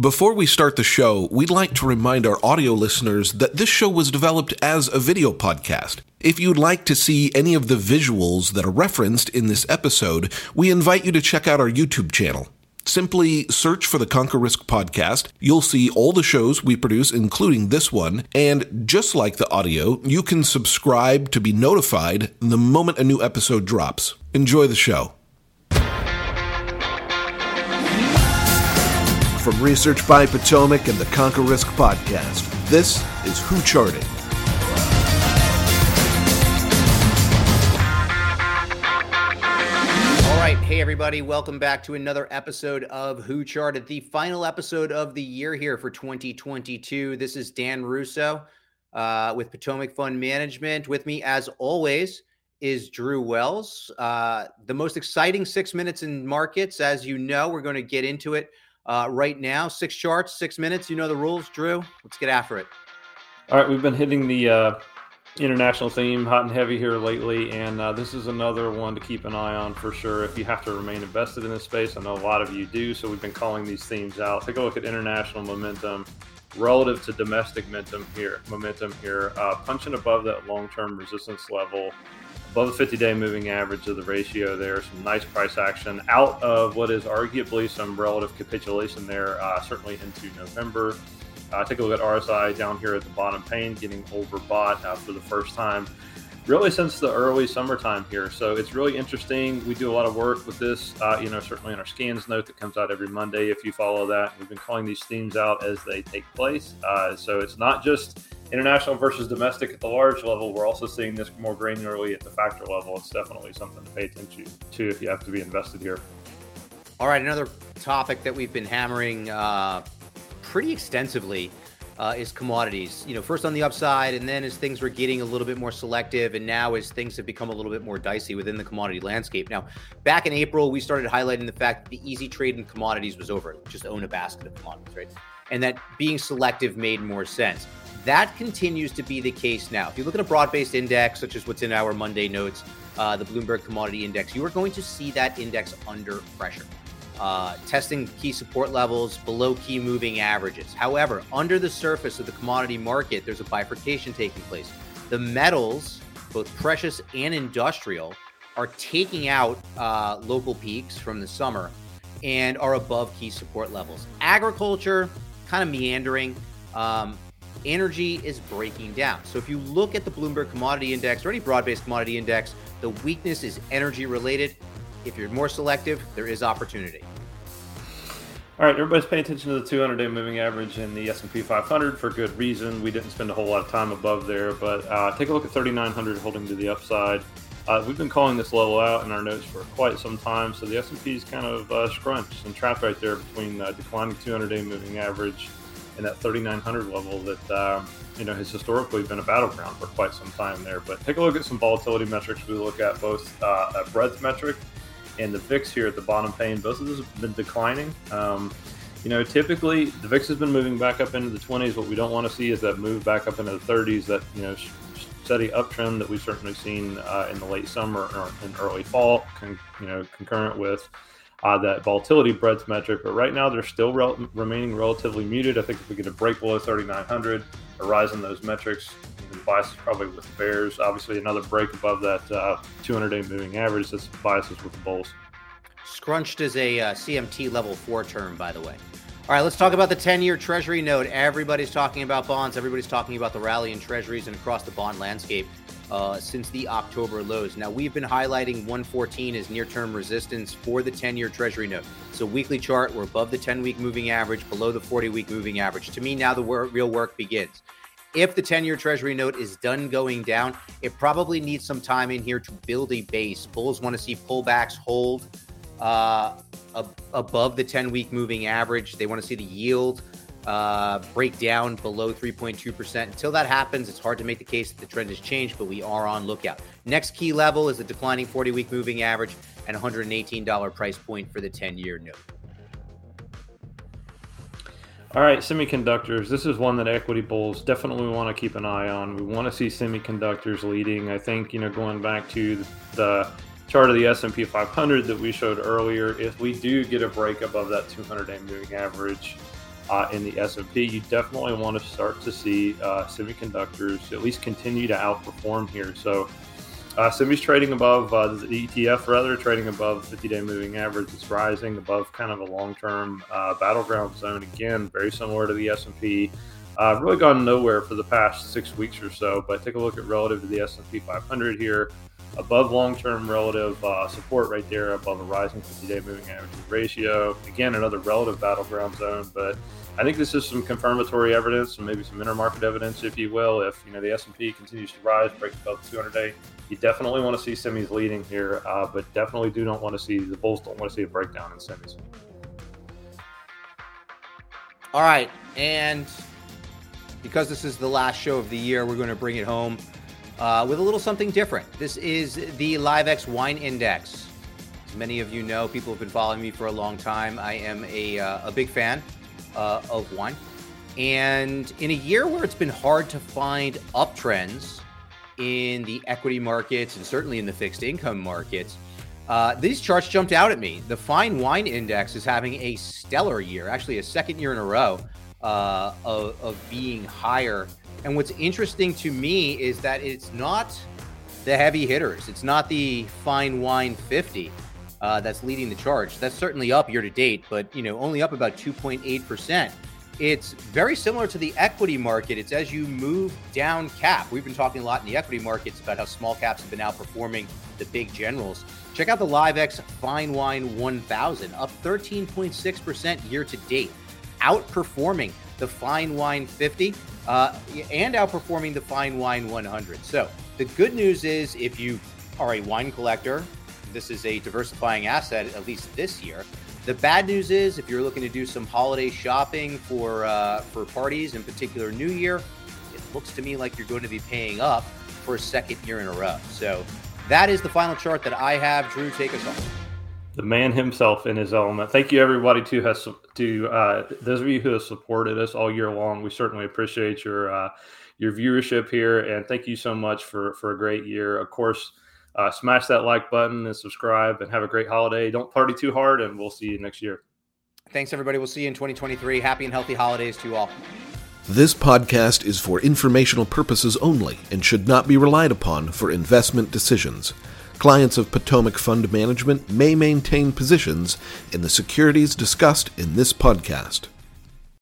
Before we start the show, we'd like to remind our audio listeners that this show was developed as a video podcast. If you'd like to see any of the visuals that are referenced in this episode, we invite you to check out our YouTube channel. Simply search for the Conquer Risk podcast. You'll see all the shows we produce, including this one. And just like the audio, you can subscribe to be notified the moment a new episode drops. Enjoy the show. From Research by Potomac and the Conquer Risk podcast, this is Who Charted. All right, hey everybody, welcome back to another episode of Who Charted, the final episode of the year here for 2022. This is Dan Russo uh, with Potomac Fund Management. With me, as always, is Drew Wells. Uh, the most exciting six minutes in markets, as you know, we're going to get into it uh, right now. Six charts, six minutes. You know the rules, Drew. Let's get after it. All right, we've been hitting the uh, international theme hot and heavy here lately, and uh, this is another one to keep an eye on for sure. If you have to remain invested in this space, I know a lot of you do, so we've been calling these themes out. Take a look at international momentum relative to domestic momentum here. Momentum here, uh, punching above that long-term resistance level, above the 50-day moving average of the ratio. There, some nice price action out of what is arguably some relative capitulation there, uh, certainly into November. Uh, take a look at RSI down here at the bottom pane, getting overbought uh, for the first time, really since the early summertime here. So it's really interesting. We do a lot of work with this, uh, you know, certainly in our scans note that comes out every Monday. If you follow that, we've been calling these themes out as they take place. Uh, so it's not just international versus domestic at the large level. We're also seeing this more granularly at the factor level. It's definitely something to pay attention to if you have to be invested here. All right, another topic that we've been hammering uh, pretty extensively uh, is commodities. You know, first on the upside, and then as things were getting a little bit more selective, and now as things have become a little bit more dicey within the commodity landscape. Now, back in April, we started highlighting the fact that the easy trade in commodities was over. Just own a basket of commodities, right? And that being selective made more sense. That continues to be the case now. If you look at a broad based index, such as what's in our Monday notes, uh, the Bloomberg Commodity Index, you are going to see that index under pressure uh, testing key support levels below key moving averages. However, under the surface of the commodity market, there's a bifurcation taking place. The metals, both precious and industrial, are taking out uh, local peaks from the summer and are above key support levels. Agriculture, kind of meandering. Um, energy is breaking down. So if you look at the Bloomberg Commodity Index or any broad based commodity index, the weakness is energy related. If you're more selective, there is opportunity. All right, everybody's paying attention to the 200-day moving average in the S&P 500 for good reason. We didn't spend a whole lot of time above there, but uh, take a look at 3,900 holding to the upside. Uh, we've been calling this level out in our notes for quite some time, so the S&P is kind of uh, scrunched and trapped right there between the declining 200-day moving average and that 3,900 level that um, you know has historically been a battleground for quite some time there. But take a look at some volatility metrics. We look at both uh, a breadth metric and the VIX here at the bottom pane, both of those have been declining. Um, you know, typically the VIX has been moving back up into the 20s. What we don't want to see is that move back up into the 30s, that, you know, steady uptrend that we've certainly seen uh, in the late summer in early fall, con- you know, concurrent with uh, that volatility breadth metric. But right now, they're still remaining relatively muted. I think if we get a break below 3,900, a rise in those metrics, the bias is probably with Bears. Obviously, another break above that uh, 200-day moving average. That's biases with the Bulls. Scrunched is a uh, CMT level four term, by the way. All right, let's talk about the 10 year Treasury note. Everybody's talking about bonds. Everybody's talking about the rally in Treasuries and across the bond landscape uh, since the October lows. Now, we've been highlighting 114 as near term resistance for the 10 year Treasury note. So, weekly chart, we're above the 10 week moving average, below the 40 week moving average. To me, now the wor- real work begins. If the 10 year Treasury note is done going down, it probably needs some time in here to build a base. Bulls want to see pullbacks hold uh, ab- above the 10 week moving average. They want to see the yield uh, break down below 3.2%. Until that happens, it's hard to make the case that the trend has changed, but we are on lookout. Next key level is the declining 40 week moving average and $118 price point for the 10 year note. All right, semiconductors. This is one that equity bulls definitely want to keep an eye on. We want to see semiconductors leading. I think you know going back to the chart of the S&P 500 that we showed earlier, if we do get a break above that 200-day moving average, uh, in the S&P, you definitely want to start to see uh, semiconductors at least continue to outperform here. So, uh, semis trading above uh, the ETF, rather trading above 50-day moving average. It's rising above kind of a long-term uh, battleground zone. Again, very similar to the S&P. Uh, really gone nowhere for the past six weeks or so. But take a look at relative to the S&P 500 here above long-term relative uh, support right there above a rising 50-day moving average ratio. Again, another relative battleground zone, but I think this is some confirmatory evidence and maybe some intermarket evidence, if you will. If you know the S&P continues to rise, break above the 200-day, you definitely want to see semis leading here, uh, but definitely do not want to see the bulls don't want to see a breakdown in semis. All right, and because this is the last show of the year, we're going to bring it home uh, with a little something different. This is the Liv-ex Wine Index. As many of you know, people have been following me for a long time. I am a, uh, a big fan uh, of wine. And in a year where it's been hard to find uptrends in the equity markets and certainly in the fixed income markets, uh, these charts jumped out at me. The Fine Wine Index is having a stellar year, actually, a second year in a row uh, of, of being higher and what's interesting to me is that it's not the heavy hitters. It's not the fine wine 50 uh, that's leading the charge. That's certainly up year to date, but you know only up about 2.8 percent. It's very similar to the equity market. It's as you move down cap. We've been talking a lot in the equity markets about how small caps have been outperforming the big generals. Check out the Liv-ex Fine Wine 1000, up 13.6% year to date, outperforming the Fine Wine 50 uh, and outperforming the Fine Wine 100. So the good news is if you are a wine collector, this is a diversifying asset, at least this year. The bad news is if you're looking to do some holiday shopping for uh, for parties, in particular New Year, it looks to me like you're going to be paying up for a second year in a row. So that is the final chart that I have. Drew, take us home the man himself in his element. Thank you, everybody, to has to uh, those of you who have supported us all year long. We certainly appreciate your uh, your viewership here, and thank you so much for for a great year. Of course, uh, smash that like button and subscribe, and have a great holiday. Don't party too hard, and we'll see you next year. Thanks, everybody. We'll see you in 2023. Happy and healthy holidays to you all. This podcast is for informational purposes only and should not be relied upon for investment decisions. Clients of Potomac Fund Management may maintain positions in the securities discussed in this podcast.